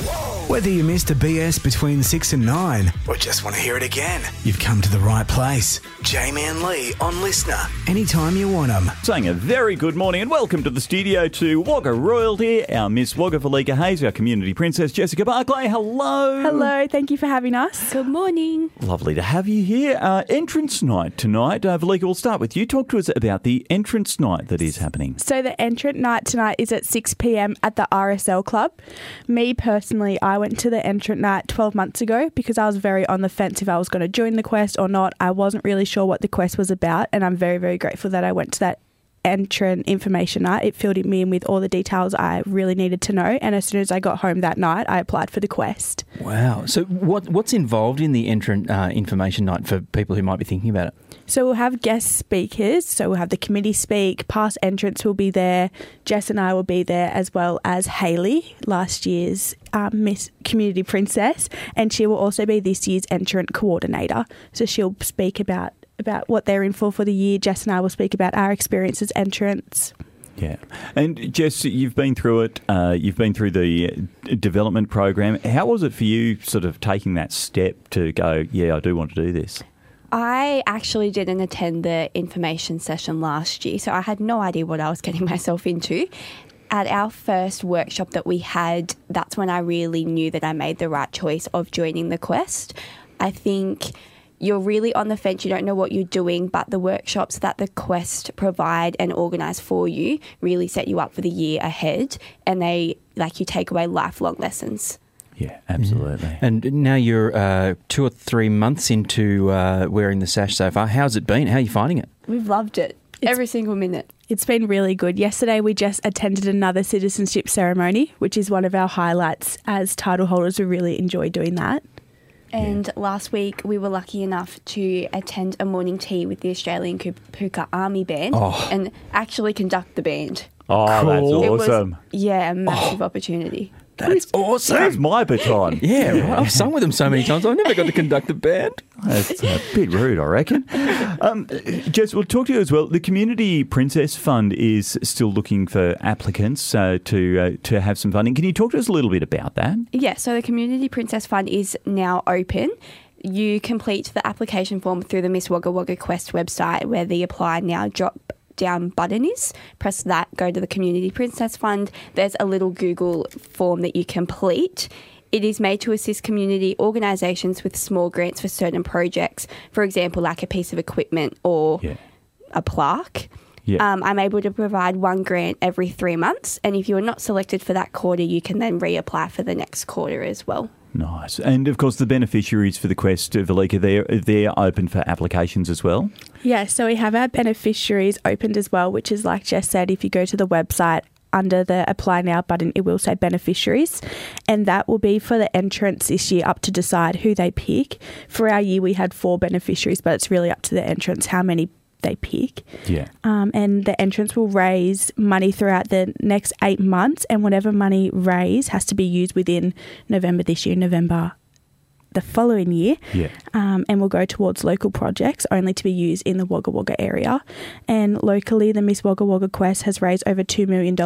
Whoa! Whether you missed a BS between 6 and 9 or just want to hear it again, you've come to the right place. Jamie and Leigh on LiSTNR, anytime you want them. Saying a very good morning and welcome to the studio to Wagga Royalty, our Miss Wagga Velika Hayes, our community princess Jessica Barclay. Hello. Hello, thank you for having us. Good morning. Lovely to have you here. Uh, entrance night tonight. Uh, Velika, we'll start with you. Talk to us about the entrance night that is happening. So, the entrance night tonight is at 6 pm at the RSL Club. Me personally, I went to the entrant night 12 months ago because I was very on the fence if I was going to join the quest or not. I wasn't really sure what the quest was about, and I'm very, very grateful that I went to that entrant information night. It filled me in with all the details I really needed to know, and as soon as I got home that night, I applied for the quest. Wow. So, what what's involved in the entrant uh, information night for people who might be thinking about it? So we'll have guest speakers. So we'll have the committee speak. Past entrants will be there. Jess and I will be there, as well as Haley, last year's um, Miss Community Princess, and she will also be this year's entrant coordinator. So she'll speak about about what they're in for for the year. Jess and I will speak about our experiences as entrants. Yeah. And Jess, you've been through it. Uh, you've been through the uh, development program. How was it for you, sort of taking that step to go, yeah, I do want to do this? I actually didn't attend the information session last year, so I had no idea what I was getting myself into. At our first workshop that we had, that's when I really knew that I made the right choice of joining the quest. I think you're really on the fence, you don't know what you're doing, but the workshops that the Quest provide and organise for you really set you up for the year ahead and they like you take away lifelong lessons. Yeah, absolutely. And now you're uh, two or three months into uh, wearing the sash so far. How's it been? How are you finding it? We've loved it every single minute. It's been really good. Yesterday, we just attended another citizenship ceremony, which is one of our highlights. As title holders, we really enjoy doing that. And yeah. last week, we were lucky enough to attend a morning tea with the Australian Kapooka Army Band oh. and actually conduct the band. Oh, cool. that's awesome. Was, yeah, a oh. massive oh. opportunity. That's awesome. There's my baton. yeah, right. I've sung with them so many times. I've never got to conduct a band. That's a bit rude, I reckon. Um, Jess, we'll talk to you as well. The Community Princess Fund is still looking for applicants uh, to uh, to have some funding. Can you talk to us a little bit about that? Yeah, so the Community Princess Fund is now open. You complete the application form through the Miss Wagga Wagga Quest website where the apply now drop down button is. Press that, go to the Community Princess Fund. There's a little Google form that you complete. It is made to assist community organisations with small grants for certain projects, for example, like a piece of equipment or yeah. a plaque. Yeah. Um, I'm able to provide one grant every three months, and if you are not selected for that quarter, you can then reapply for the next quarter as well. Nice. And of course, the beneficiaries for the Quest, Velika, they're, they're open for applications as well? Yeah, so we have our beneficiaries opened as well, which is like Jess said, if you go to the website, under the apply now button, it will say beneficiaries, and that will be for the entrants this year up to decide who they pick. For our year, we had four beneficiaries, but it's really up to the entrants how many they pick. Yeah. Um, and the entrants will raise money throughout the next eight months, and whatever money raised has to be used within November this year, November the following year, yeah. um, and will go towards local projects only to be used in the Wagga Wagga area. And locally, the Miss Wagga Wagga Quest has raised over $2 million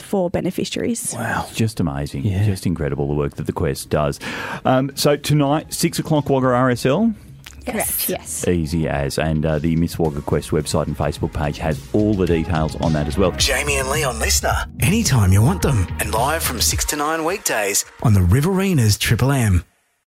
for beneficiaries. Wow, just amazing. Yeah. Just incredible the work that the Quest does. Um, so tonight, 6 o'clock Wagga RSL. Correct, yes. Easy as. And uh, the Miss Wagga Quest website and Facebook page has all the details on that as well. Jamie and Leon LiSTNR, anytime you want them. And live from 6 to 9 weekdays on the Riverinas Triple M.